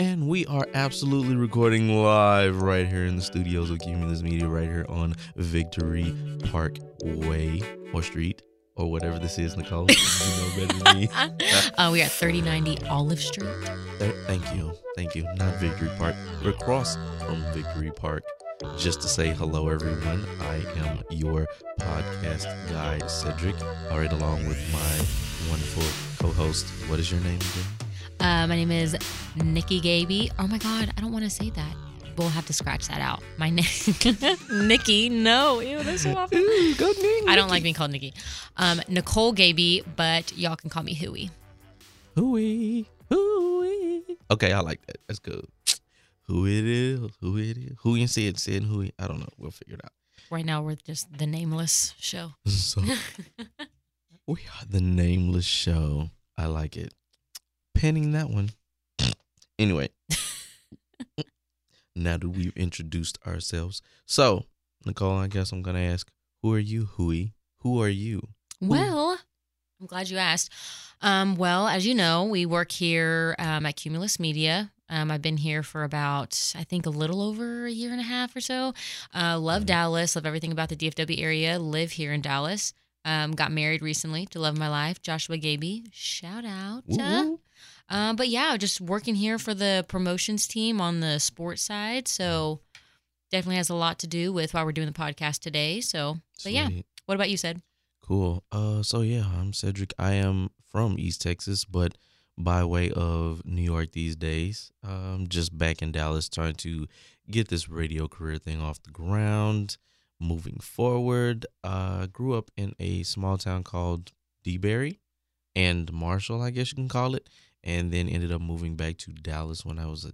And we are absolutely recording live right here in the studios of Cumulus Media, right here on Victory Park Way or Street or whatever this is, Nicole. you know better than me. uh, we are at 3090 Olive Street. Th- Thank you. Thank you. Not Victory Park. We're across from Victory Park. Just to say hello, everyone. I am your podcast guy, Cedric, all right, along with my wonderful co host. What is your name again? Uh, my name is Nikki Gaby. Oh my God, I don't want to say that. We'll have to scratch that out. My name, Nikki. No, ew, that's so awful. Ooh, go Nick. I don't like being called Nikki. Um, Nicole Gaby, but y'all can call me Hooey. Hooey, hooey. Okay, I like that. That's good. Who it is, who it is, who you said, said who. I don't know. We'll figure it out. Right now, we're just the nameless show. So we are the nameless show. I like it. Penning that one. Anyway, now that we've introduced ourselves, so Nicole, I guess I'm gonna ask, who are you, Hooey? Who are you? Well, I'm glad you asked. Um, well, as you know, we work here um, at Cumulus Media. Um, I've been here for about, I think, a little over a year and a half or so. Uh, love Mhm. Dallas, love everything about the DFW area. Live here in Dallas. Um, got married recently to love my life, Joshua Gaby. Shout out. Woo-woo. Um, but yeah, just working here for the promotions team on the sports side. So definitely has a lot to do with why we're doing the podcast today. So, but yeah, Sweet. what about you, said? Cool. Uh, so yeah, I'm Cedric. I am from East Texas, but by way of New York these days. Um, just back in Dallas, trying to get this radio career thing off the ground. Moving forward, uh, grew up in a small town called DeBerry and Marshall, I guess you can call it, and then ended up moving back to Dallas when I was a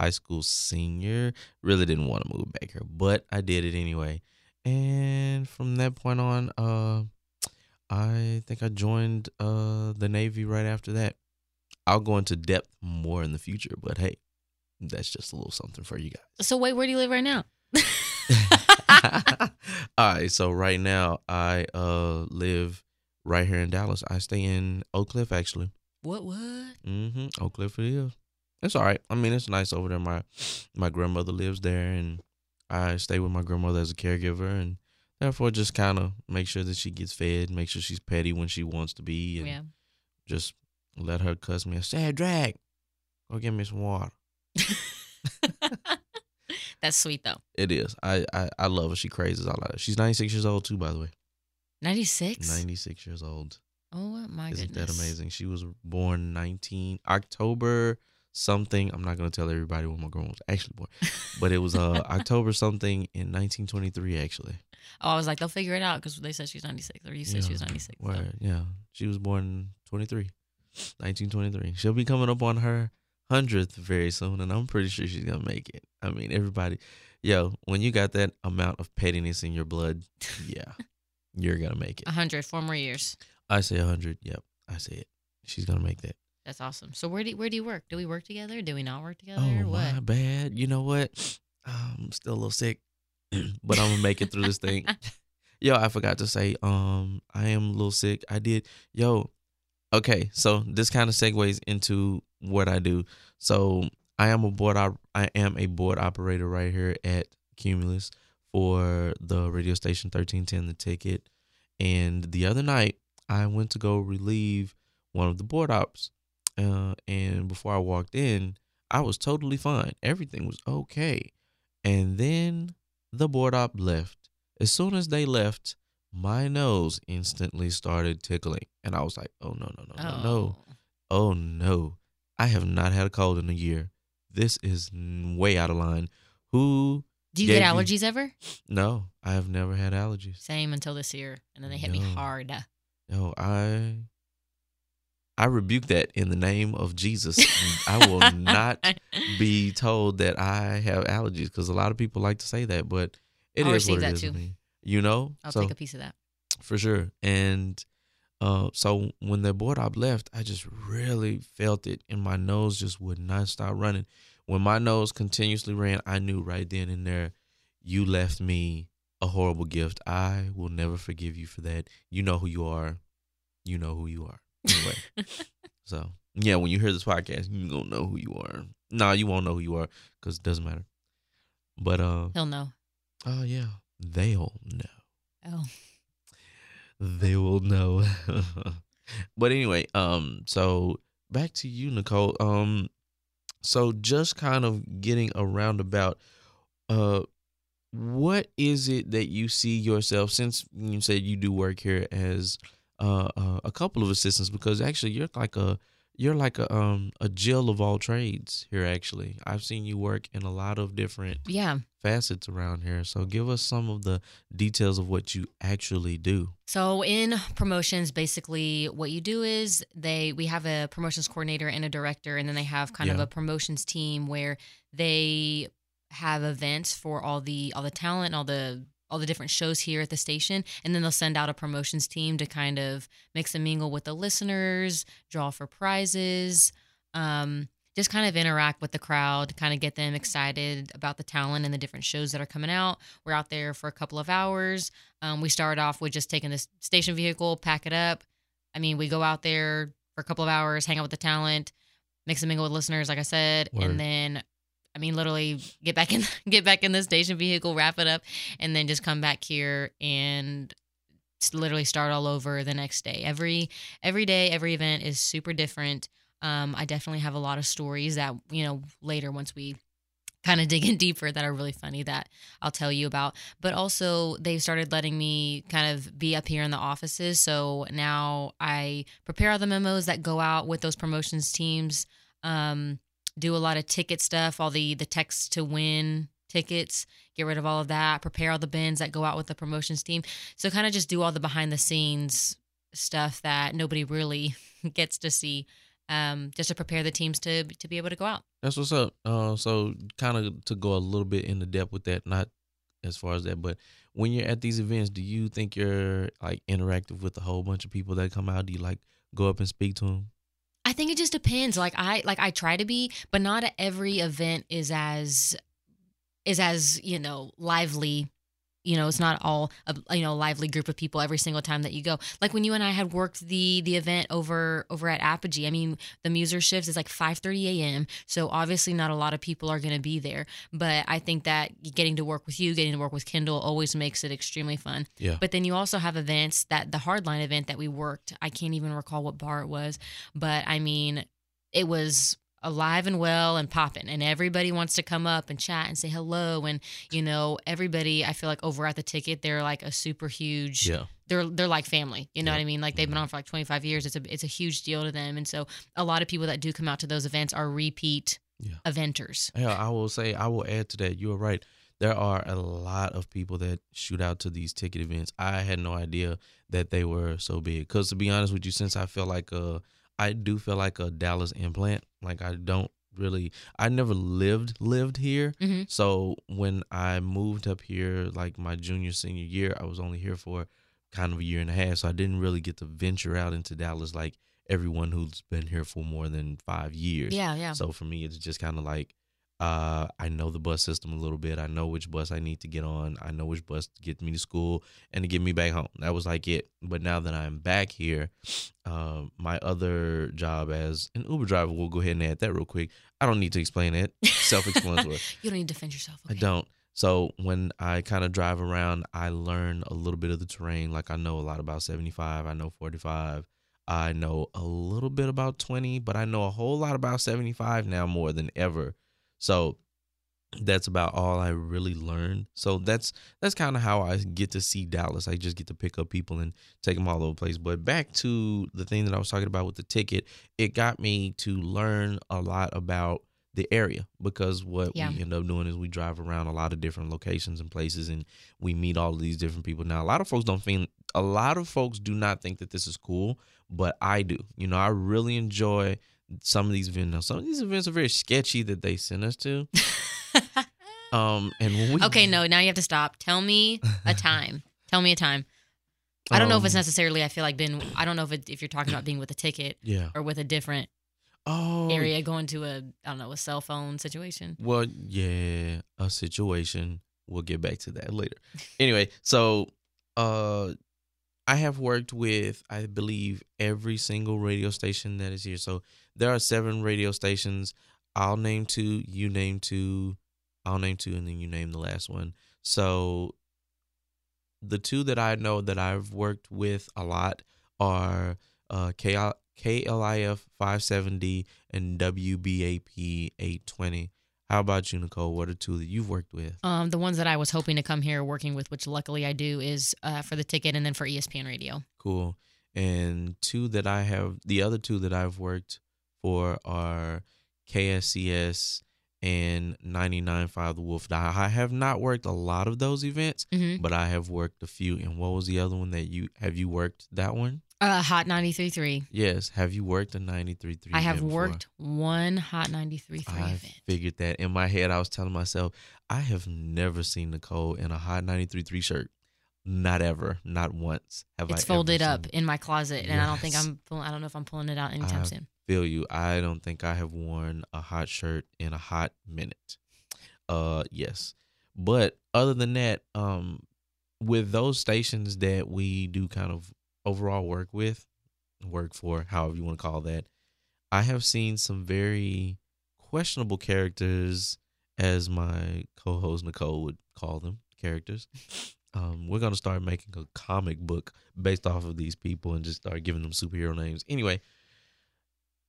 high school senior. Really didn't want to move back here, but I did it anyway. And from that point on, uh, I think I joined uh the Navy right after that. I'll go into depth more in the future, but hey, that's just a little something for you guys. So wait, where do you live right now? All right, so right now I uh live right here in Dallas. I stay in Oak Cliff actually. What? What? Mm-hmm. Oak Cliff it is. It's all right. I mean, it's nice over there. My my grandmother lives there, and I stay with my grandmother as a caregiver, and therefore just kind of make sure that she gets fed, make sure she's petty when she wants to be, and Yeah. just let her cuss me. Sad drag. Go get me some water. That's sweet though. It is. I, I I love her. She crazes all out. She's 96 years old too, by the way. 96? 96 years old. Oh my Isn't goodness. that amazing? She was born 19 October something. I'm not gonna tell everybody when my grandma was actually born, but it was uh October something in 1923 actually. Oh, I was like, they'll figure it out because they said she's 96 or you said she was 96. so. Yeah. She was born 23, 1923. She'll be coming up on her hundredth very soon, and I'm pretty sure she's gonna make it. I mean, everybody, yo, when you got that amount of pettiness in your blood, yeah, you're gonna make it. 100, four more years. I say 100. Yep, I say it. She's gonna make that. That's awesome. So where do where do you work? Do we work together? Do we not work together? Oh what? my bad. You know what? I'm still a little sick, but I'm gonna make it through this thing. Yo, I forgot to say, um, I am a little sick. I did, yo. Okay, so this kind of segues into what I do. So I am a board. Op- I am a board operator right here at Cumulus for the radio station 1310 The Ticket. And the other night, I went to go relieve one of the board ops. Uh, and before I walked in, I was totally fine. Everything was okay. And then the board op left. As soon as they left, my nose instantly started tickling. And I was like, oh, no, no, no, no, no. Oh. Oh, no. I have not had a cold in a year. This is way out of line. Who? Do you get allergies ever? No, I have never had allergies. Same until this year, and then they hit me hard. No, I I rebuke that in the name of Jesus. I will not be told that I have allergies because a lot of people like to say that, but it I'll is what it is too. me. You know, I'll so take a piece of that. for sure. And uh, so when the board op left, I just really felt it, and my nose just would not stop running. When my nose continuously ran, I knew right then and there, you left me a horrible gift. I will never forgive you for that. You know who you are. You know who you are. Anyway, so yeah, when you hear this podcast, you gonna know who you are. nah, you won't know who you are because it doesn't matter. But uh, He'll know. oh yeah, they'll know. Oh. They will know. but anyway, um, so back to you, Nicole. Um, so just kind of getting around about, uh, what is it that you see yourself since you said you do work here as uh, uh, a couple of assistants because actually you're like a you're like a um a jill of all trades here actually. I've seen you work in a lot of different Yeah. facets around here. So give us some of the details of what you actually do. So in promotions, basically what you do is they we have a promotions coordinator and a director, and then they have kind of a promotions team where they have events for all the all the talent, all the all the different shows here at the station, and then they'll send out a promotions team to kind of mix and mingle with the listeners, draw for prizes, um, just kind of interact with the crowd, kind of get them excited about the talent and the different shows that are coming out. We're out there for a couple of hours. Um, we start off with just taking this station vehicle, pack it up. I mean, we go out there for a couple of hours, hang out with the talent, mix and mingle with listeners, like I said, Word. and then, I mean, literally get back in, get back in the station vehicle, wrap it up, and then just come back here and literally start all over the next day. Every every day, every event is super different. Um, I definitely have a lot of stories that you know later once we kind of dig in deeper that are really funny that I'll tell you about. But also, they've started letting me kind of be up here in the offices. So now I prepare all the memos that go out with those promotions teams. Um, do a lot of ticket stuff, all the the text to win tickets, get rid of all of that, prepare all the bins that go out with the promotions team. So kind of just do all the behind the scenes stuff that nobody really gets to see. Um, just to prepare the teams to to be able to go out. That's what's up. Uh, so kind of to go a little bit into depth with that, not as far as that, but when you're at these events, do you think you're like interactive with a whole bunch of people that come out? Do you like go up and speak to them? I think it just depends. Like I like I try to be, but not every event is as is as, you know, lively. You know, it's not all a you know lively group of people every single time that you go. Like when you and I had worked the the event over over at Apogee. I mean, the muser shifts is like 5:30 a.m. So obviously not a lot of people are going to be there. But I think that getting to work with you, getting to work with Kendall, always makes it extremely fun. Yeah. But then you also have events that the hardline event that we worked, I can't even recall what bar it was, but I mean, it was alive and well and popping and everybody wants to come up and chat and say hello and you know everybody i feel like over at the ticket they're like a super huge Yeah. they're they're like family you know Yeah. what i mean like they've been on for like 25 years it's a it's a huge deal to them and so a lot of people that do come out to those events are repeat Yeah. eventers Yeah, I will say I will add to that. You are right. There are a lot of people that shoot out to these ticket events. I had no idea that they were so big. Cause to be honest with you, since I feel like uh I do feel like a Dallas implant. Like I don't really I never lived lived here. Mhm. So when I moved up here like my junior senior year, I was only here for kind of a year and a half. So I didn't really get to venture out into Dallas like everyone who's been here for more than five years. yeah yeah So for me, it's just kind of like uh, I know the bus system a little bit. I know which bus I need to get on. I know which bus to get me to school and to get me back home. That was like it. But now that I'm back here, um, my other job as an Uber driver, we'll go ahead and add that real quick. I don't need to explain it. Self-explanatory. you don't need to defend yourself I don't. So when I kind of drive around, I learn a little bit of the terrain. Like I know a lot about 75. I know 45. I know a little bit about 20, but I know a whole lot about 75 now more than ever. So that's about all I really learned. So that's that's kind of how I get to see Dallas. I just get to pick up people and take them all over the place. But back to the thing that I was talking about with the ticket, it got me to learn a lot about the area because what Yeah. we end up doing is we drive around a lot of different locations and places and we meet all of these different people. Now, a lot of folks don't think a lot of folks do not think that this is cool, but I do. You know, I really enjoy some of these events. Some of these events are very sketchy that they send us to. Um, and when we okay, no, now you have to stop. Tell me a time. Tell me a time. I don't know if it's Um, necessarily. I feel like been. I don't know if it, if you're talking about being with a ticket Yeah. or with a different Oh, area, going to a I don't know a cell phone situation. Well, yeah, a situation. We'll get back to that later. Anyway, so uh I have worked with I believe every single radio station that is here. So there are seven radio stations. I'll name two, you name two, I'll name two, and then you name the last one. So the two that I know that I've worked with a lot are uh, KL, KLIF 570 and WBAP 820. How about you, Nicole? What are two that you've worked with? Um, the ones that I was hoping to come here working with, which luckily I do, is uh, for the ticket and then for ESPN Radio. Cool. And two that I have, the other two that I've worked for our KSCS and 99.5 The Wolf. I have not worked a lot of those events, hmm but I have worked a few. And what was the other one that you have you worked that one? Uh, Hot 93.3. Yes. Have you worked a 93.3? I have before? worked one Hot 93.3 I event. figured that in my head. I was telling myself, I have never seen Nicole in a hot 93.3 shirt. Not ever. Not once have I It's folded up it. in my closet, and I don't think I'm. I don't know if I'm pulling it out anytime I- soon. Feel you. I don't think I have worn a hot shirt in a hot minute. Uh yes. But other than that, um with those stations that we do kind of overall work with, work for, however you want to call that, I have seen some very questionable characters as my co-host Nicole would call them, characters. Um, we're gonna start making a comic book based off of these people and just start giving them superhero names. Anyway,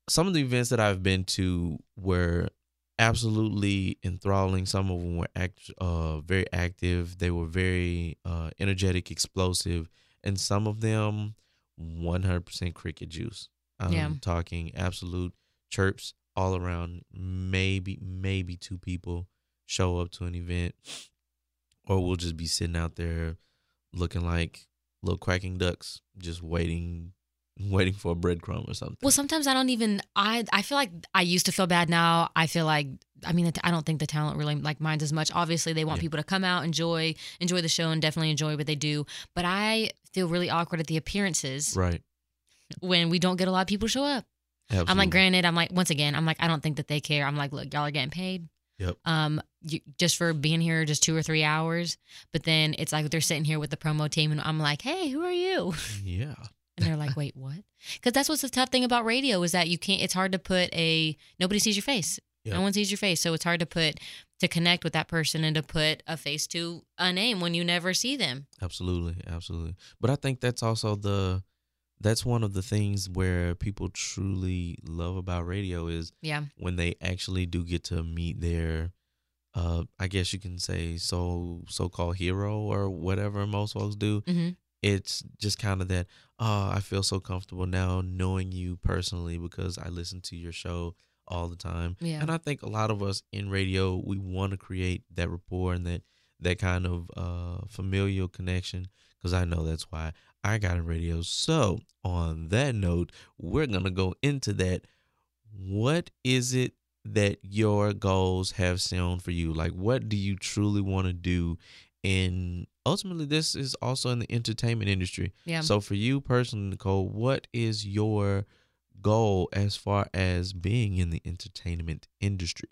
some of the events that I've been to were absolutely enthralling. Some of them were act, uh, very active. They were very uh, energetic, explosive, and some of them 100% cricket juice. I'm Yeah. talking absolute chirps all around. Maybe, maybe two people show up to an event, or we'll just be sitting out there looking like little quacking ducks, just waiting, waiting for a breadcrumb or something. Well, sometimes I don't even. I I feel like I used to feel bad. Now I feel like. I mean, I don't think the talent really like minds as much. Obviously, they want Yeah. people to come out, enjoy, enjoy the show, and definitely enjoy what they do. But I feel really awkward at the appearances right. when we don't get a lot of people show up. Absolutely. I'm like, granted, I'm like, once again, I'm like, I don't think that they care. I'm like, look, y'all are getting paid. Yep. Um, you, just for being here, just two or three hours. But then it's like they're sitting here with the promo team, and I'm like, hey, who are you? Yeah. And they're like, wait, what? Because that's what's the tough thing about radio is that you can't. It's hard to put a nobody sees your face. Yep. No one sees your face, so it's hard to put to connect with that person and to put a face to a name when you never see them. Absolutely, absolutely. But I think that's also the that's one of the things where people truly love about radio is Yeah, when they actually do get to meet their uh I guess you can say so so called hero or whatever most folks do. hmm It's just kind of that, oh, I feel so comfortable now knowing you personally because I listen to your show all the time. yeah, And I think a lot of us in radio, we want to create that rapport and that that kind of uh, familial connection because I know that's why I got in radio. So on that note, we're gonna go into that. What is it that your goals have shown for you? Like, what do you truly want to do? And ultimately, this is also in the entertainment industry. yeah. So for you personally, Nicole, what is your goal as far as being in the entertainment industry?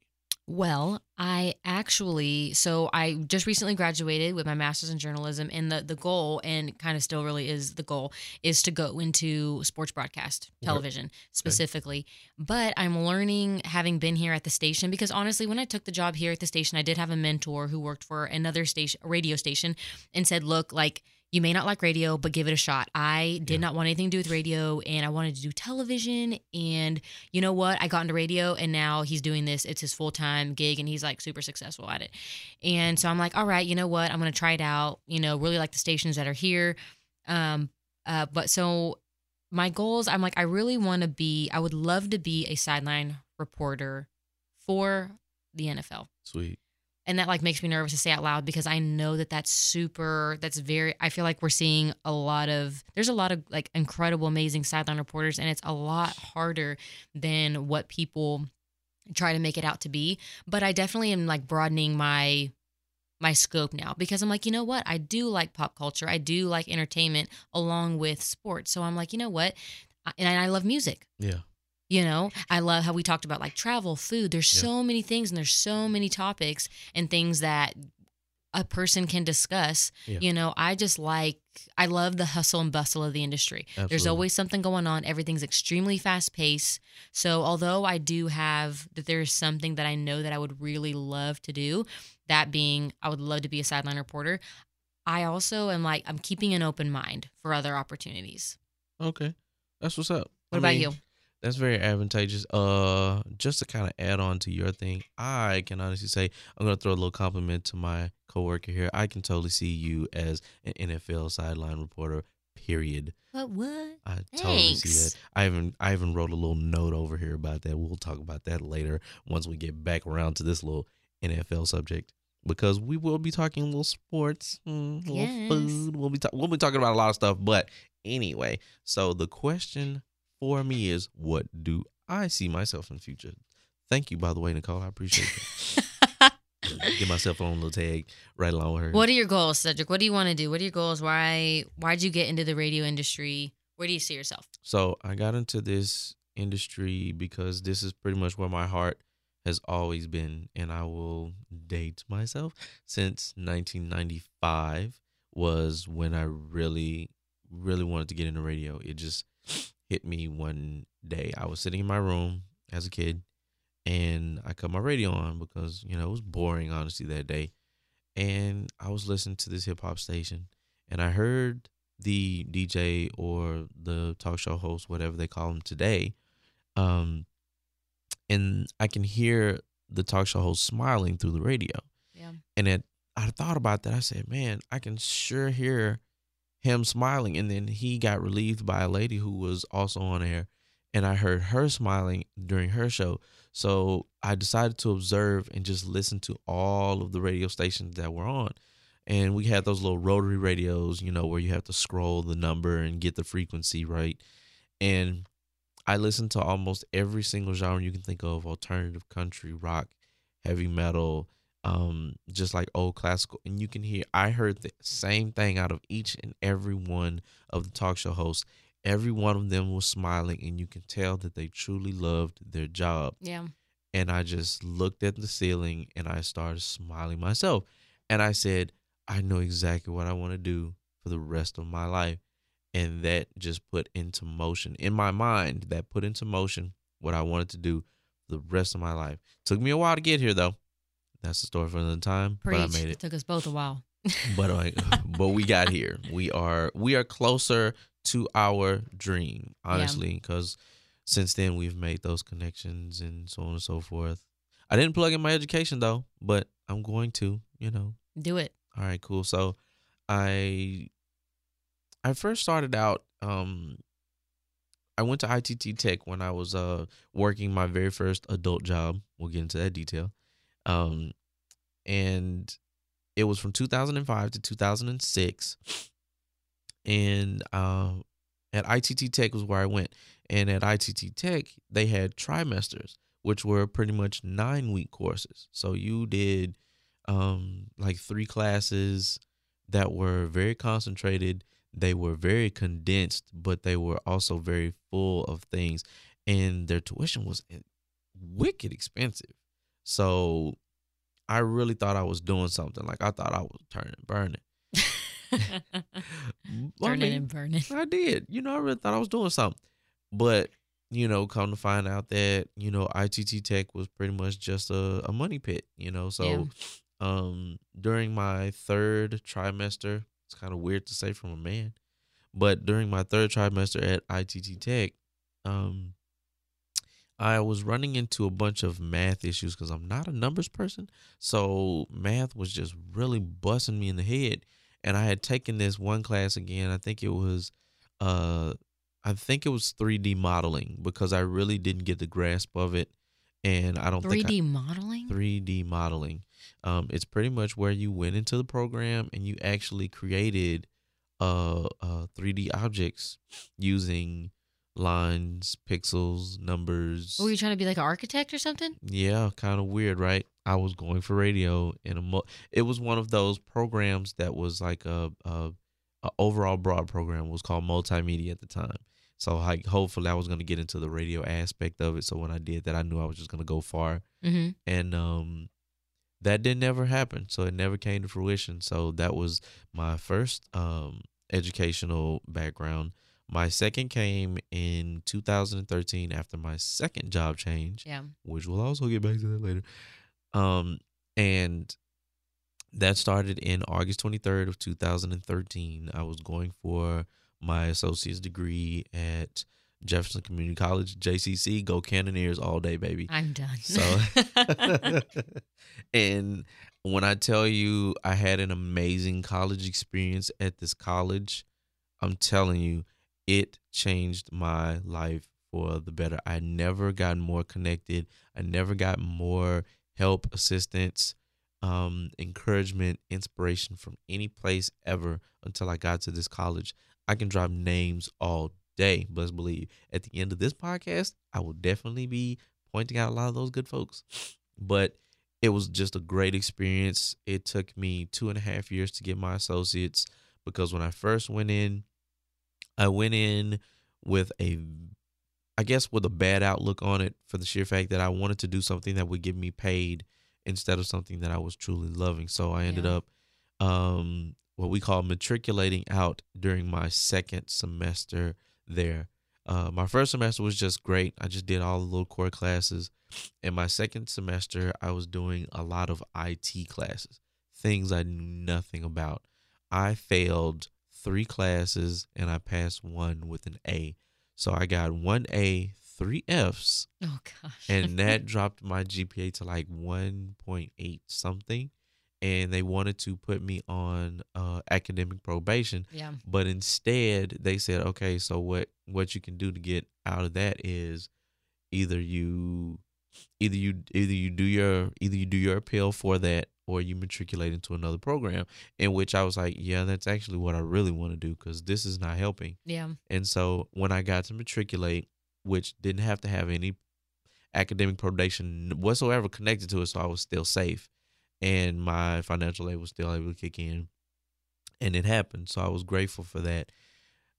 Well, I actually so I just recently graduated with my master's in journalism and the the goal and kind of still really is the goal is to go into sports broadcast, Okay. television specifically. But I'm learning having been here at the station because honestly when I took the job here at the station I did have a mentor who worked for another station radio station and said, "Look, like you may not like radio, but give it a shot. I did Yeah. not want anything to do with radio and I wanted to do television and you know what? I got into radio and now he's doing this. It's his full time gig and he's like super successful at it. And so I'm like, all right, you know what? I'm going to try it out. You know, really like the stations that are here. Um, uh, but so my goals, I'm like, I really want to be, I would love to be a sideline reporter for the NFL Sweet. And that like makes me nervous to say out loud because I know that that's super that's very I feel like we're seeing a lot of there's a lot of like incredible amazing sideline reporters and it's a lot harder than what people try to make it out to be. But I definitely am like broadening my my scope now because I'm like you know what? I do like pop culture. I do like entertainment along with sports. So I'm like you know what? And I love music. Yeah. You know, I love how we talked about like travel, food. There's Yeah. so many things and there's so many topics and things that a person can discuss. Yeah. You know, I just like I love the hustle and bustle of the industry. There's always something going on. Everything's extremely fast paced. So although I do have that there's something that I know that I would really love to do, that being I would love to be a sideline reporter. I also am like I'm keeping an open mind for other opportunities. Okay, that's what's up. What I about mean, you? That's very advantageous. Uh, just to kind of add on to your thing, I can honestly say I'm gonna throw a little compliment to my coworker here. I can totally see you as an NFL sideline reporter. Period. What what? I totally see Thanks. that. I even I even wrote a little note over here about that. We'll talk about that later once we get back around to this little NFL subject because we will be talking a little sports, mm, a little Yes. food. We'll be ta- we'll be talking about a lot of stuff. But anyway, so the question for me is, what do I see myself in the future? Thank you, by the way, Nicole. I appreciate that. Get myself on a little tag right along with her. What are your goals, Cedric? What do you want to do? What are your goals? Why why'd you get into the radio industry? Where do you see yourself? So I got into this industry because this is pretty much where my heart has always been, and I will date myself since 1995 was when I really, really wanted to get into radio. It just hit me one day. I was sitting in my room as a kid, and I cut my radio on because you know it was boring, honestly, that day. And I was listening to this hip hop station, and I heard the DJ or the talk show host, whatever they call them today, um, and I can hear the talk show host smiling through the radio. Yeah. And it, I thought about that. I said, man, I can sure hear him smiling. And then he got relieved by a lady who was also on air, and I heard her smiling during her show. So I decided to observe and just listen to all of the radio stations that were on. And we had those little rotary radios, you know, where you have to scroll the number and get the frequency right. And I listened to almost every single genre you can think of alternative country, rock, heavy metal, um, just like old classical. And you can hear, I heard the same thing out of each and every one of the talk show hosts. Every one of them was smiling, and you can tell that they truly loved their job Yeah. and I just looked at the ceiling and I started smiling myself. And I said, I know exactly what I want to do for the rest of my life. And that just put into motion in my mind, that put into motion what I wanted to do for the rest of my life. Took me a while to get here though. That's the story for another time. Preach. But I made it. it. Took us both a while. But I, but we got here. We are we are closer to our dream, honestly, because since then we've made those connections and so on and so forth. I didn't plug in my education though, but I'm going to, you know. Do it. All right, cool. So I I first started out um I went to ITT Tech when I was uh working my very first adult job. We'll get into that detail. Um and it was from 2005 to 2006 and uh at ITT Tech was where I went. And at ITT Tech, they had trimesters, which were pretty much 9 week courses. So you did um like three classes that were very concentrated they were very condensed but they were also very full of things and their tuition was wicked expensive so i really thought i was doing something like i thought i was turning burning I Turning mean, and burning. I did. You know, I really thought I was doing something. But, you know, come to find out that, you know, ITT Tech was pretty much just a, a money pit, you know. So Yeah. um during my third trimester, it's kind of weird to say from a man, but during my third trimester at ITT Tech, um I was running into a bunch of math issues because I'm not a numbers person. So math was just really busting me in the head. And I had taken this one class again. I think it was uh I think it was 3D modeling because I really didn't get the grasp of it. And I don't think 3D modeling? 3D modeling. Um, it's pretty much where you went into the program and you actually created uh, uh 3D objects using lines, pixels, numbers. Were you trying to be like an architect or something? Yeah, kind of weird, right? I was going for radio in a mo- it was one of those programs that was like a, a, a overall broad program it was called multimedia at the time. So like hopefully I was going to get into the radio aspect of it so when I did that I knew I was just going to go far Mm-hmm. and um that didn't ever happen. So it never came to fruition. So that was my first um, educational background. My second came in 2013 after my second job change, Yeah. which we'll also get back to that later. Um, and that started in August 23rd of 2013. I was going for my associate's degree at Jefferson Community College, JCC. Go Cannoneers all day, baby. I'm done. So, and when I tell you I had an amazing college experience at this college, I'm telling you, it changed my life for the better. I never got more connected. I never got more help, assistance, um, encouragement, inspiration from any place ever until I got to this college. I can drop names all day, but believe at the end of this podcast, I will definitely be pointing out a lot of those good folks. But it was just a great experience. It took me two and a half years to get my associates because when I first went in, I went in with a, I guess, with a bad outlook on it for the sheer fact that I wanted to do something that would give me paid instead of something that I was truly loving. So I ended Yeah. up, um, what we call matriculating out during my second semester there. Uh, my first semester was just great. I just did all the little core classes. In my second semester, I was doing a lot of IT classes, things I knew nothing about. I failed three classes and I passed one with an A. So I got one A, three F's, oh gosh. and that dropped my GPA to like 1.8 something. And they wanted to put me on uh, academic probation yeah. but instead they said okay so what what you can do to get out of that is either you either you either you do your either you do your appeal for that or you matriculate into another program in which i was like yeah that's actually what i really want to do because this is not helping Yeah. and so when i got to matriculate which didn't have to have any academic probation whatsoever connected to it so i was still safe and my financial aid was still able to kick in and it happened. So I was grateful for that.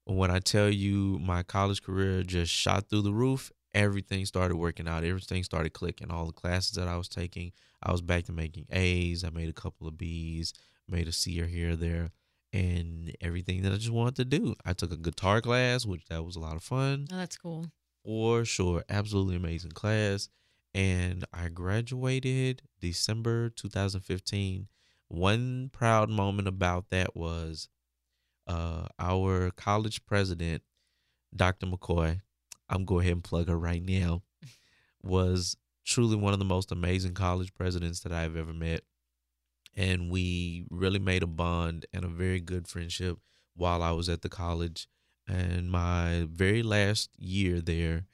When I tell you my college career just shot through the roof, everything started working out. Everything started clicking. All the classes that I was taking, I was back to making A's. I made a couple of B's, made a C or here or there, and everything that I just wanted to do. I took a guitar class, which that was a lot of fun Oh, that's cool. for sure. Absolutely amazing class. And I graduated December 2015. One proud moment about that was uh, our college president, Dr. McCoy, I'm going ahead and plug her right now, was truly one of the most amazing college presidents that I've ever met. And we really made a bond and a very good friendship while I was at the college. And my very last year there,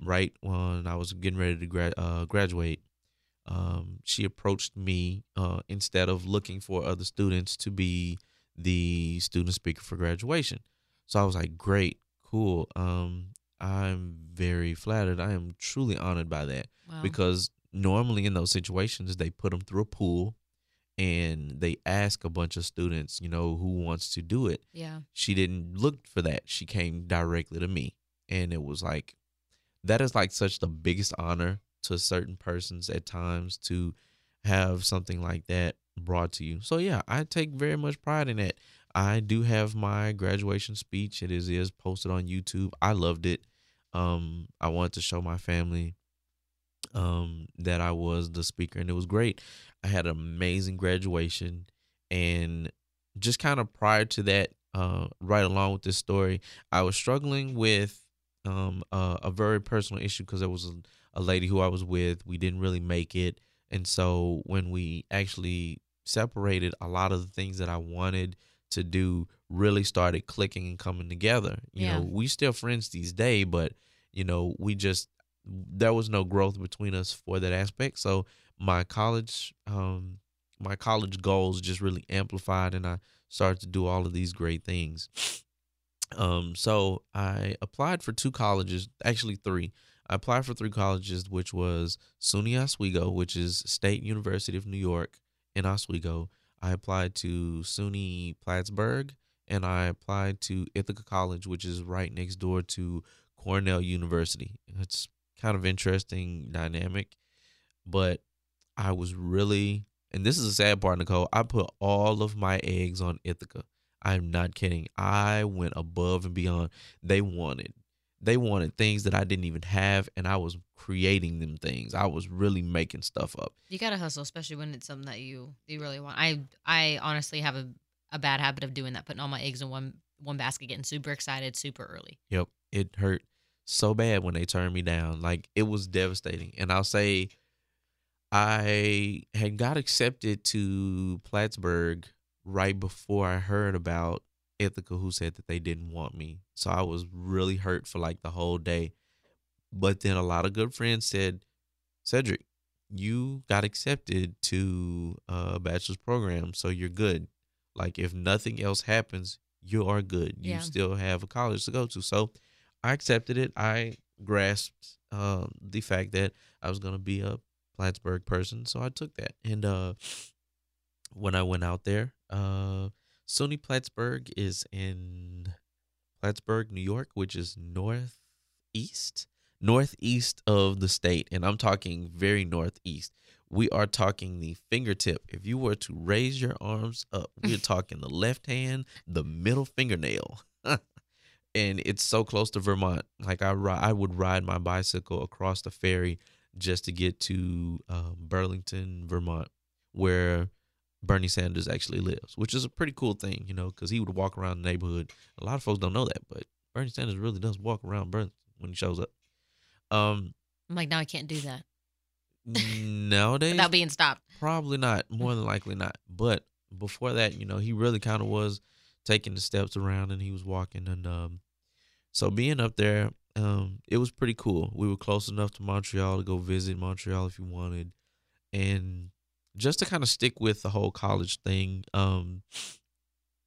right when I was getting ready to gra- uh, graduate, um, she approached me uh, instead of looking for other students to be the student speaker for graduation. So I was like, great, cool. Um, I'm very flattered. I am truly honored by that Wow. because normally in those situations, they put them through a pool and they ask a bunch of students, you know, who wants to do it yeah. she didn't look for that. She came directly to me. And it was like that is like such the biggest honor to certain persons at times to have something like that brought to you. So yeah, I take very much pride in that. I do have my graduation speech. It is is posted on YouTube. I loved it. Um I wanted to show my family um that I was the speaker and it was great. I had an amazing graduation and just kind of prior to that, uh, right along with this story, I was struggling with um, a very personal issue because there was a, a lady who I was with. We didn't really make it. And so when we actually separated, a lot of the things that I wanted to do really started clicking and coming together. You Yeah. know, we still friends these days, but, you know, we just, there was no growth between us for that aspect. So my college, um, my college goals just really amplified and I started to do all of these great things. Um, so I applied for two colleges, actually three. I applied for three colleges, which was SUNY Oswego, which is State University of New York in Oswego. I applied to SUNY Plattsburgh, and I applied to Ithaca College, which is right next door to Cornell University. It's kind of interesting dynamic, but I was really and this is the sad part, Nicole. I put all of my eggs on Ithaca. I'm not kidding. I went above and beyond. They wanted, they wanted things that I didn't even have, and I was creating them things. I was really making stuff up. You gotta hustle, especially when it's something that you you really want. I I honestly have a, a bad habit of doing that, putting all my eggs in one one basket, getting super excited super early. Yep, it hurt so bad when they turned me down. Like it was devastating. And I'll say I had got accepted to Plattsburgh right before I heard about Ithaca who said that they didn't want me. So I was really hurt for like the whole day. But then a lot of good friends said, Cedric, you got accepted to a bachelor's program, so you're good. Like if nothing else happens, you are good. You Yeah. still have a college to go to. So I accepted it. I grasped um, the fact that I was gonna be a Plattsburgh person, so I took that. And uh, when I went out there, uh, SUNY Plattsburgh is in Plattsburgh, New York, which is northeast, northeast of the state, and I'm talking very northeast. We are talking the fingertip. If you were to raise your arms up, we're talking the left hand, the middle fingernail. and it's so close to Vermont. Like I ri- I would ride my bicycle across the ferry just to get to um, Burlington, Vermont, where Bernie Sanders actually lives, which is a pretty cool thing, you know, because he would walk around the neighborhood. A lot of folks don't know that, but Bernie Sanders really does walk around Burlington when he shows up. Um, I'm like, now I can't do that nowadays, without being stopped. Probably not. More than likely not. But before that, you know, he really kind of was taking the steps around and he was walking. And um, so being up there, um, it was pretty cool. We were close enough to Montreal to go visit Montreal if you wanted. And just to kind of stick with the whole college thing, um,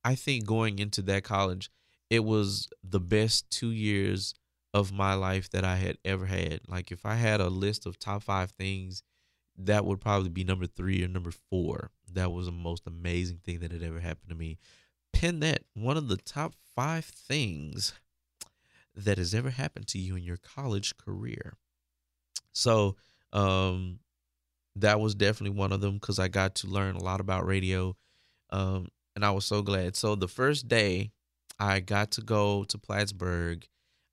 I think going into that college, it was the best two years of my life that I had ever had. Like if I had a list of top five things that would probably be number three or number four. That was the most amazing thing that had ever happened to me. Pin that one of the top five things that has ever happened to you in your college career. So, um, that was definitely one of them because I got to learn a lot about radio, um, and I was so glad. So the first day, I got to go to Plattsburgh.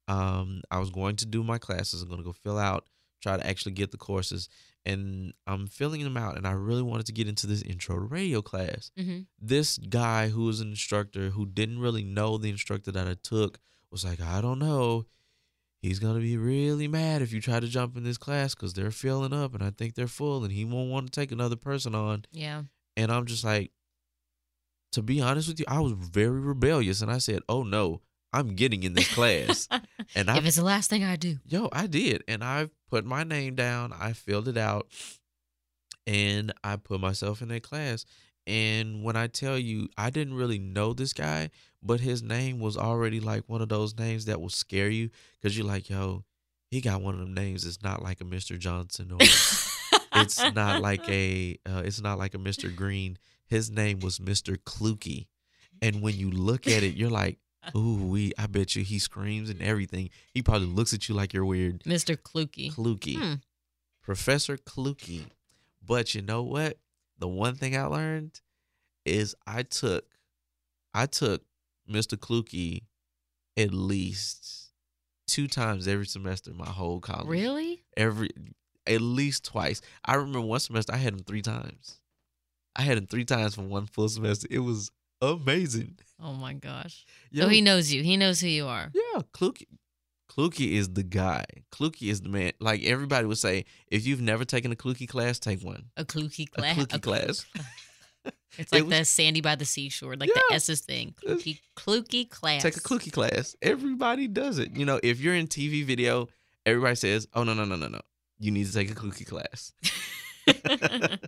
Um, I was going to do my classes. I'm going to go fill out, try to actually get the courses and I'm filling them out. And I really wanted to get into this intro to radio class. Mm-hmm. This guy who was an instructor who didn't really know the instructor that I took was like, I don't know. He's gonna be really mad if you try to jump in this class because they're filling up and I think they're full and he won't want to take another person on. Yeah. And I'm just like, to be honest with you, I was very rebellious and I said, Oh no, I'm getting in this class. and I if it's the last thing I do. Yo, I did. And I put my name down. I filled it out and I put myself in that class. And when I tell you, I didn't really know this guy, but his name was already like one of those names that will scare you because you're like, yo, he got one of them names. It's not like a Mr. Johnson or it's not like a uh, it's not like a Mr. Green. His name was Mr. Clukie. And when you look at it, you're like, ooh, we I bet you he screams and everything. He probably looks at you like you're weird. Mr. Kluki. Clukie. Hmm. Professor Clukie. But you know what? The one thing I learned is I took I took Mr. Clukie at least two times every semester my whole college. Really? Every at least twice. I remember one semester I had him three times. I had him three times for one full semester. It was amazing. Oh my gosh. Yo, So he knows you. He knows who you are. Yeah, Kluki. Kluki is the guy. Kluki is the man. Like everybody would say, if you've never taken a Kluki class, take one. A Kluki A class. Kluki class. It's It like was- the Sandy by the seashore, like Yeah. the S's thing. Kluki, Kluki class. Take a Kluki class. Everybody does it. You know, if you're in TV video, everybody says, "Oh no, no, no, no, no. You need to take a Kluki class."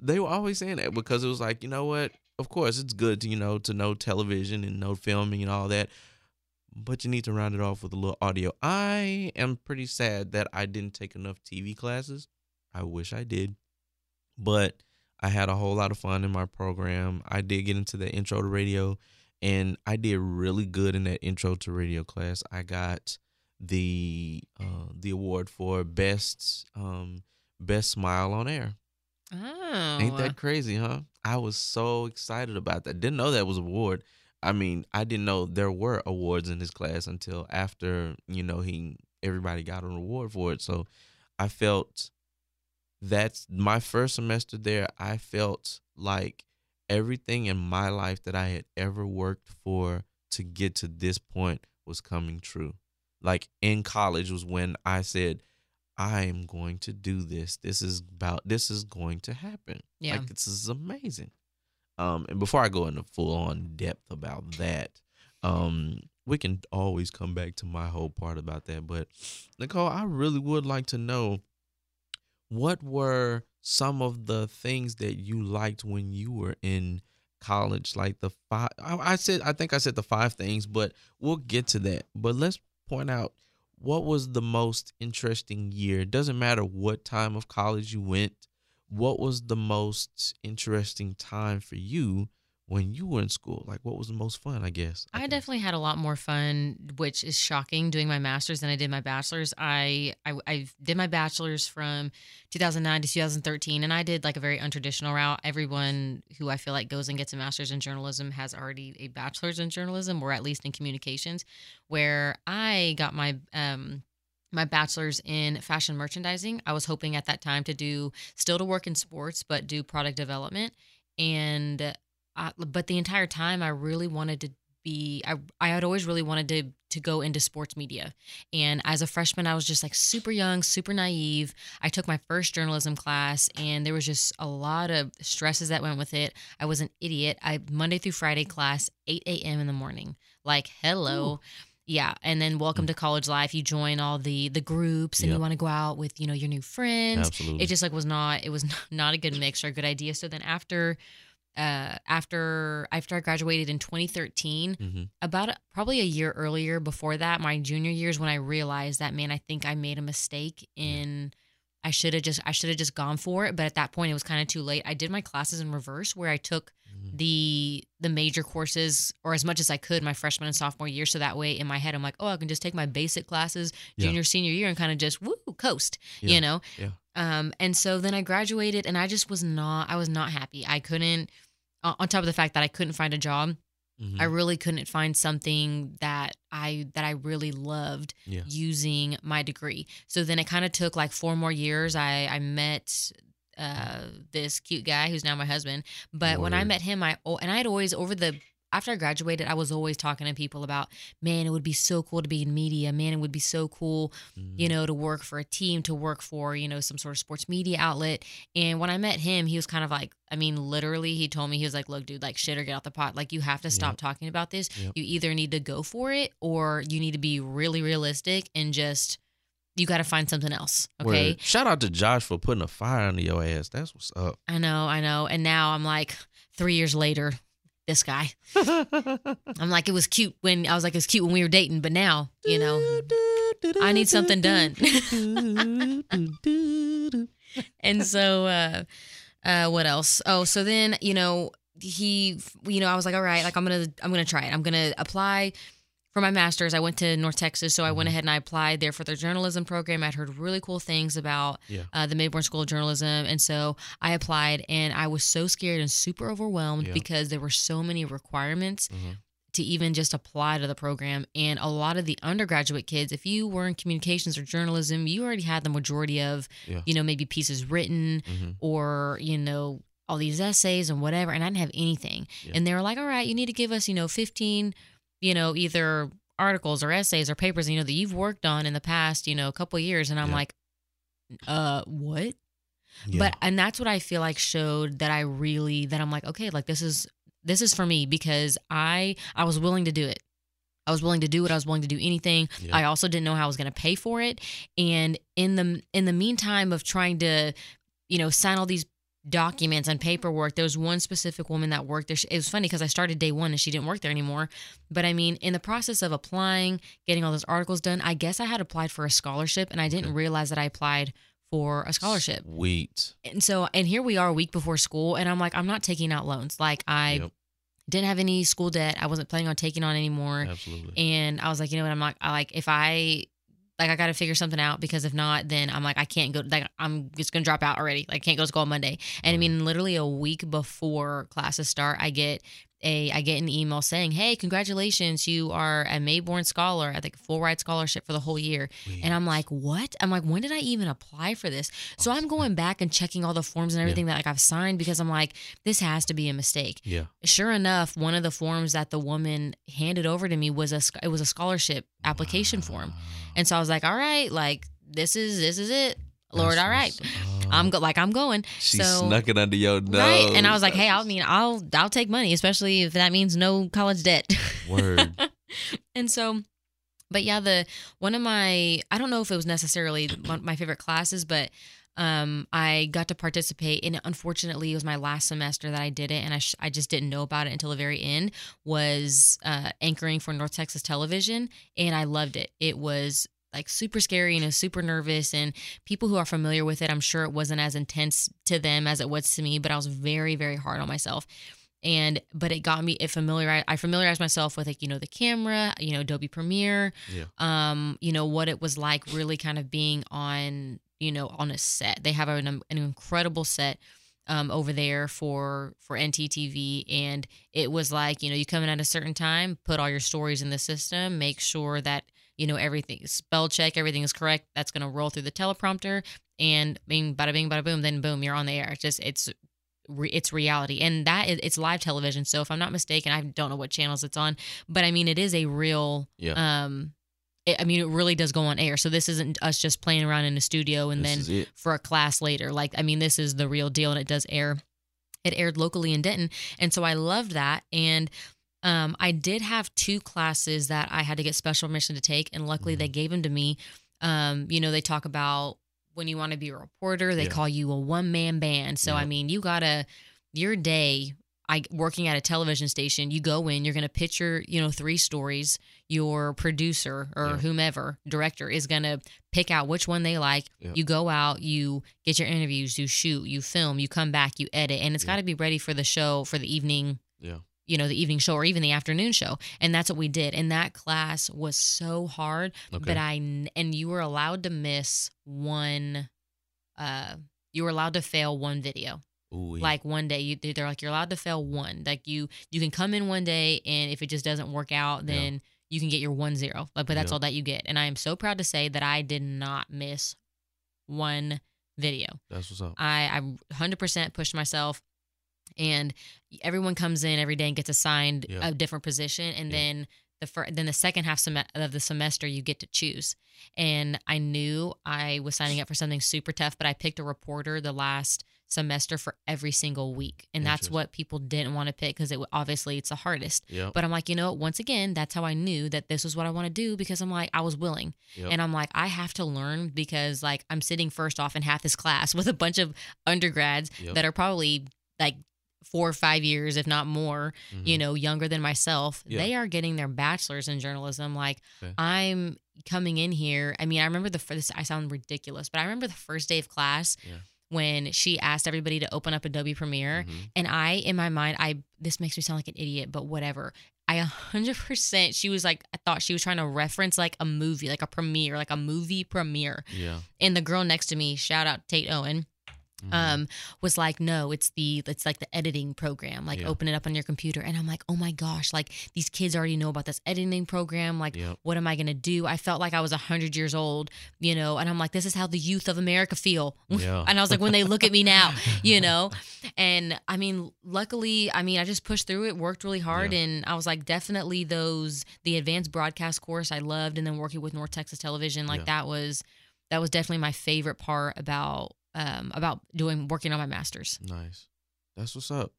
they were always saying that because it was like, you know what? Of course, it's good to you know to know television and know filming and all that, but you need to round it off with a little audio. I am pretty sad that I didn't take enough TV classes. I wish I did, but I had a whole lot of fun in my program. I did get into the intro to radio, and I did really good in that intro to radio class. I got the uh, the award for best um, best smile on air. Oh, Ain't that crazy, huh? I was so excited about that. Didn't know that was an award. I mean, I didn't know there were awards in his class until after, you know, he everybody got an award for it. So I felt that's my first semester there. I felt like everything in my life that I had ever worked for to get to this point was coming true. Like in college was when I said, I am going to do this. This is about this is going to happen. Yeah. Like this is amazing. Um and before I go into full on depth about that, um we can always come back to my whole part about that. But Nicole, I really would like to know what were some of the things that you liked when you were in college like the five I, said i think i said the five things but we'll get to that but let's point out what was the most interesting year it doesn't matter what time of college you went what was the most interesting time for you when you were in school like what was the most fun i guess I guess. definitely had a lot more fun, which is shocking, doing my master's than I did my bachelor's. I, I I did my bachelor's from 2009 to 2013, and I did like a very untraditional route. Everyone who I feel like goes and gets a master's in journalism has already a bachelor's in journalism, or at least in communications. Where I got my um my bachelor's in fashion merchandising. I was hoping at that time to do still to work in sports, but do product development. And I, but the entire time, I really wanted to be. I I had always really wanted to to go into sports media. And as a freshman, I was just like super young, super naive. I took my first journalism class, and there was just a lot of stresses that went with it. I was an idiot. I Monday through Friday class, 8 a.m. in the morning. Like hello. Ooh. Yeah, and then welcome to college life. You join all the the groups, and Yep. you want to go out with you know your new friends. absolutely It just like was not. It was not a good mix or a good idea. So then after, uh, after after I graduated in 2013, hmm about a, probably a year earlier before that, my junior years, when I realized that man, I think I made a mistake in. I should have just I should have just gone for it, but at that point it was kind of too late. I did my classes in reverse, where I took Mhm. the the major courses or as much as I could my freshman and sophomore year, so that way in my head I'm like, oh, I can just take my basic classes Yeah. junior senior year and kind of just woo coast, Yeah. you know. Yeah. Um, and so then I graduated, and I just was not I was not happy. I couldn't. On top of the fact that I couldn't find a job, Mhm. I really couldn't find something that I that I really loved Yeah. using my degree. So then it kind of took like four more years. I I met uh this cute guy who's now my husband. But when I met him, I and I had always over the after I graduated, I was always talking to people about, man, it would be so cool to be in media. Man, it would be so cool, you Mhm. know, to work for a team, to work for, you know, some sort of sports media outlet. And when I met him, he was kind of like, I mean, literally, he told me, he was like, look, dude, like shit or get out the pot. Like, you have to stop Yep. talking about this. Yep. You either need to go for it or you need to be really realistic and just, you got to find something else. Okay. Word. Shout out to Josh for putting a fire under your ass. That's what's up. I know, I know. And now I'm like, three years later, this guy. I'm like, it was cute when I was like, it was cute when we were dating, but now, you know, I need something done. and so uh uh what else oh so then you know he you know i was like all right like i'm gonna i'm gonna try it i'm gonna apply for my master's i went to north texas so i went Mhm. ahead and i applied there for their journalism program i'd heard really cool things about Yeah. uh, the mayborn school of journalism and so i applied and i was so scared and super overwhelmed Yeah. because there were so many requirements Mhm. to even just apply to the program. And a lot of the undergraduate kids, if you were in communications or journalism, you already had the majority of, Yeah. you know, maybe pieces written Mhm. or, you know, all these essays and whatever. And I didn't have anything. And they were like, all right, you need to give us, you know, 15, you know, either articles or essays or papers, you know, that you've worked on in the past, you know, a couple of years. And I'm Yeah. like, uh, what? Yeah. But and that's what I feel like showed that I really that I'm like, okay, like this is this is for me because I I was willing to do it. I was willing to do it. I was willing to do anything. Yeah. I also didn't know how I was going to pay for it. And in the in the meantime of trying to, you know, sign all these documents and paperwork, there was one specific woman that worked there. It was funny because I started day one and she didn't work there anymore. But I mean, in the process of applying, getting all those articles done, I guess I had applied for a scholarship and I didn't realize that I applied for a scholarship Sweet. and so and here we are a week before school and i'm like i'm not taking out loans like i Yep. didn't have any school debt i wasn't planning on taking on anymore Absolutely. and i was like you know what i'm not i like if i Like I got to figure something out because if not, then I'm like I can't go. Like I'm just gonna drop out already. Like I can't go to school on Monday. And I mean, literally a week before classes start, I get a I get an email saying, "Hey, congratulations, you are a Mayborn scholar. I think full ride scholarship for the whole year." And I'm like, "What?" I'm like, "When did I even apply for this?" So I'm going back and checking all the forms and everything that like I've signed because I'm like, "This has to be a mistake." yeah. Sure enough, one of the forms that the woman handed over to me was a it was a scholarship application form. Ah. And so I was like, "All right, like this is this is it." Lord, That's all right. I'm go like I'm going. She so snuck it under your nose. Right. And I was like, hey, I mean, I'll I'll take money, especially if that means no college debt. Word. and so but yeah, the one of my I don't know if it was necessarily one of my favorite classes, but um I got to participate and unfortunately it was my last semester that I did it and I sh- I just didn't know about it until the very end was uh anchoring for North Texas Television and I loved it. It was like super scary and I was super nervous and people who are familiar with it I'm sure it wasn't as intense to them as it was to me but I was very very hard on myself and but it got me it familiar I familiarized myself with like you know the camera you know Adobe Premiere Yeah. um you know what it was like really kind of being on you know on a set they have an, an incredible set um over there for for NTTV and it was like you know you come in at a certain time put all your stories in the system make sure that you know everything spell check everything is correct that's going to roll through the teleprompter and bing bada bing bada boom then boom you're on the air it's just it's re- it's reality and that is it's live television so if i'm not mistaken i don't know what channels it's on but i mean it is a real Yeah. um it, i mean it really does go on air so this isn't us just playing around in a studio and this then for a class later like i mean this is the real deal and it does air it aired locally in denton and so i loved that and um, I did have two classes that I had to get special permission to take, and luckily Mhm. they gave them to me. Um, you know, they talk about when you want to be a reporter, they Yeah. call you a one man band. So I mean, you gotta your day. I working at a television station. You go in, you're gonna pitch your, you know, three stories. Your producer or Yeah. whomever director is gonna pick out which one they like. Yeah. You go out, you get your interviews, you shoot, you film, you come back, you edit, and it's Yeah. got to be ready for the show for the evening Yeah. you know, the evening show or even the afternoon show. And that's what we did. And that class was so hard, Okay. but I, and you were allowed to miss one, uh, you were allowed to fail one video. Ooh, Like one day, you they're like you're allowed to fail one. Like you you can come in one day, and if it just doesn't work out, Yeah. then you can get your one zero. Like, but that's Yeah. all that you get. And I am so proud to say that I did not miss one video. that's what's up. I I 100% pushed myself and everyone comes in every day and gets assigned Yeah. a different position and Yeah. then the fir- then the second half sem- of the semester you get to choose. And I knew I was signing up for something super tough, but I picked a reporter the last semester for every single week. And that's what people didn't want to pick because it obviously it's the hardest. Yep. But I'm like, you know, once again, that's how I knew that this was what I want to do because I'm like, I was willing. Yep. And I'm like, I have to learn because like I'm sitting first off in half this class with a bunch of undergrads Yep. that are probably like four or five years, if not more, you Mhm. know, younger than myself. Yeah. They are getting their bachelor's in journalism. Like Okay. I'm coming in here. I mean, I remember the first, I sound ridiculous, but I remember the first day of class Yeah. When she asked everybody to open up Adobe Premiere. Mhm. And I, in my mind, I this makes me sound like an idiot, but whatever. I a hundred percent. She was like, I thought she was trying to reference like a movie, like a premiere, like a movie premiere. Yeah. And the girl next to me, shout out Tate Owen, Mhm. um, was like, no, it's the it's like the editing program. Like Yeah. open it up on your computer. And I'm like, oh my gosh, like these kids already know about this editing program. Like, Yep. what am I gonna do? I felt like I was a hundred years old, you know, and I'm like, this is how the youth of America feel. Yeah. and I was like, when they look at me now, you know. And I mean, luckily, I mean, I just pushed through it, worked really hard, Yeah. and I was like, definitely those the advanced broadcast course I loved, and then working with North Texas Television, like that was that was definitely my favorite part about um about doing working on my masters. Nice. That's what's up.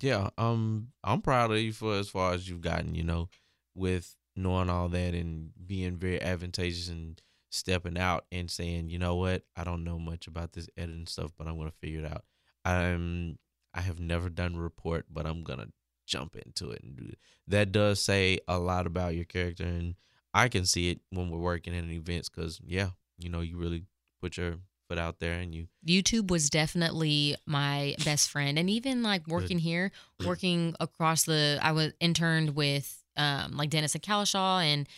Yeah, um, I'm proud of you for as far as you've gotten, you know, with knowing all that and being very advantageous and stepping out and saying, you know what, I don't know much about this editing stuff, but I'm gonna figure it out. I'm I have never done a report, but I'm gonna jump into it and do it. That does say a lot about your character, and I can see it when we're working in events because yeah, you know, you really put your foot out there and you YouTube was definitely my best friend, and even like working here, working across the, I was interned with um like Dennis and Kalashaw and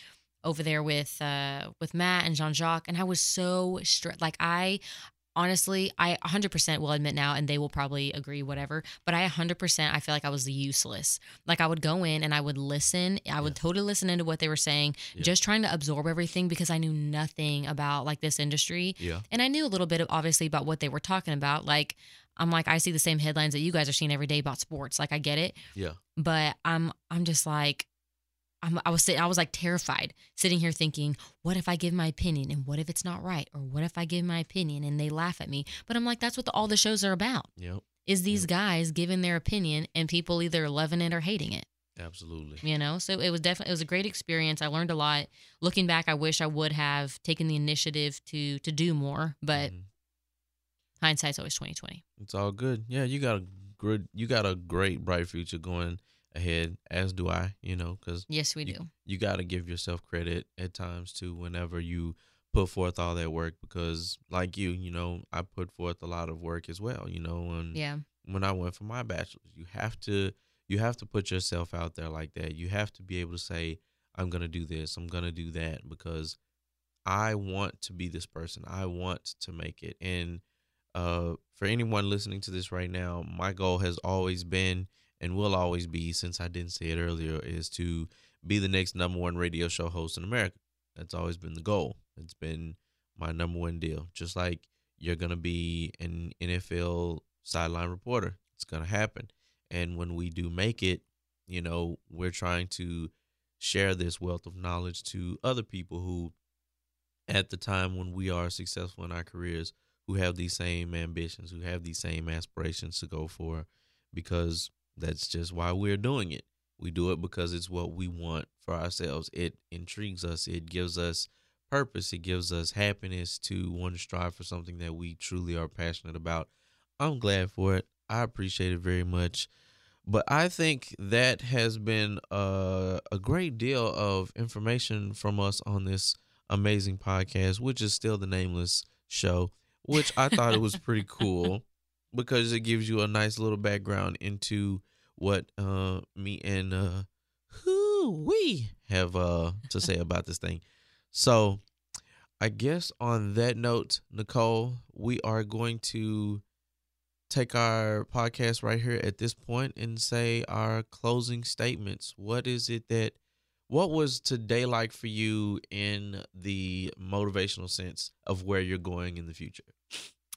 over there with uh with Matt and Jean Jacques, and I was so stressed. Like I honestly, I 100% will admit now, and they will probably agree, whatever. But I 100%, I feel like I was useless. Like I would go in and I would listen. I would Yeah. totally listen into what they were saying, Yeah. just trying to absorb everything because I knew nothing about like this industry. Yeah. And I knew a little bit of obviously about what they were talking about. Like, I'm like, I see the same headlines that you guys are seeing every day about sports. Like, I get it Yeah. but I'm I'm just like I'm, I was sitting, I was like terrified sitting here thinking, what if I give my opinion and what if it's not right or what if I give my opinion and they laugh at me? But I'm like, that's what the, all the shows are about. Yep. Is these Yep. guys giving their opinion and people either loving it or hating it? Absolutely. You know, so it was definitely it was a great experience. I learned a lot. Looking back, I wish I would have taken the initiative to to do more, but Mhm. hindsight's always twenty twenty. It's all good. Yeah, you got a good, you got a great bright future going ahead. As do I. You know, because Yes, we you, do. You got to give yourself credit at times too. Whenever you put forth all that work, because like you, you know, I put forth a lot of work as well. You know, and Yeah, when I went for my bachelor's, you have to you have to put yourself out there like that. You have to be able to say, I'm gonna do this, I'm gonna do that because I want to be this person. I want to make it. And uh for anyone listening to this right now, my goal has always been and will always be, since I didn't say it earlier, is to be the next number one radio show host in America. That's always been the goal. It's been my number one deal. Just like you're gonna be an NFL sideline reporter. It's gonna happen. And when we do make it, you know, we're trying to share this wealth of knowledge to other people who at the time when we are successful in our careers who have these same ambitions, who have these same aspirations to go for because that's just why we're doing it. We do it because it's what we want for ourselves. It intrigues us. It gives us purpose. It gives us happiness to want to strive for something that we truly are passionate about. I'm glad for it. I appreciate it very much. But I think that has been a, a great deal of information from us on this amazing podcast, which is still the nameless show, which I thought it was pretty cool because it gives you a nice little background into what uh, me and uh, who we have uh, to say about this thing. So, I guess on that note, Nicole, we are going to take our podcast right here at this point and say our closing statements. What is it that what was today like for you in the motivational sense of where you're going in the future?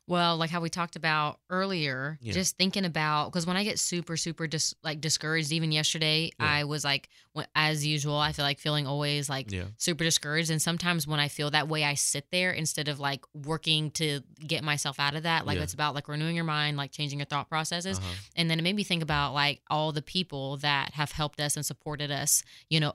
Well, like how we talked about earlier, Yeah. just thinking about because when I get super, super dis- like discouraged, even yesterday, Yeah. I was like, as usual, I feel like feeling always like Yeah. super discouraged. And sometimes when I feel that way, I sit there instead of like working to get myself out of that. Like it's about like renewing your mind, like changing your thought processes. Uh-huh. And then it made me think about like all the people that have helped us and supported us, you know,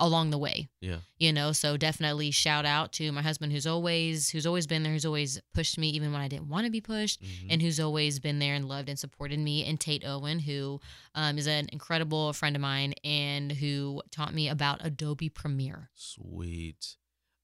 along the way Yeah. you know so definitely shout out to my husband who's always who's always been there who's always pushed me even when i didn't want to be pushed Mhm. and who's always been there and loved and supported me and tate owen who um, is an incredible friend of mine and who taught me about adobe premiere Sweet.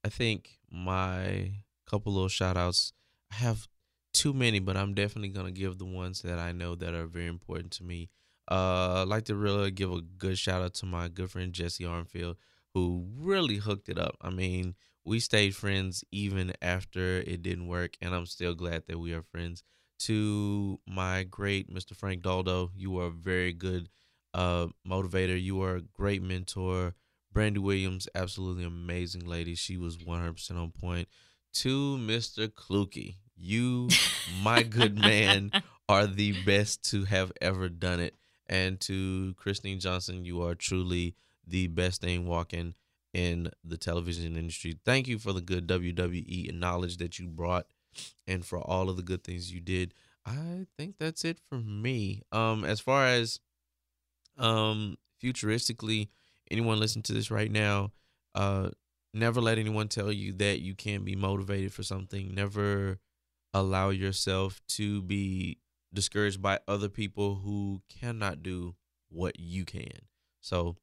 I think my couple little shout outs, I have too many, but I'm definitely going to give the ones that I know that are very important to me. Uh, I'd like to really give a good shout out to my good friend Jesse Armfield, who really hooked it up. I mean, we stayed friends even after it didn't work, and I'm still glad that we are friends. To my great Mr. Frank Daldo, you are a very good uh, motivator. You are a great mentor. Brandy Williams, absolutely amazing lady. She was 100% on point. To Mr. Kluke, you, my good man, are the best to have ever done it. And to Christine Johnson, you are truly the best thing walking in the television industry. Thank you for the good WWE knowledge that you brought and for all of the good things you did. I think that's it for me. Um as far as um futuristically anyone listening to this right now, uh never let anyone tell you that you can't be motivated for something. Never allow yourself to be discouraged by other people who cannot do what you can. So,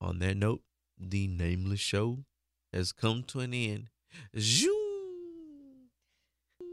on that note, the nameless show has come to an end. Zoom.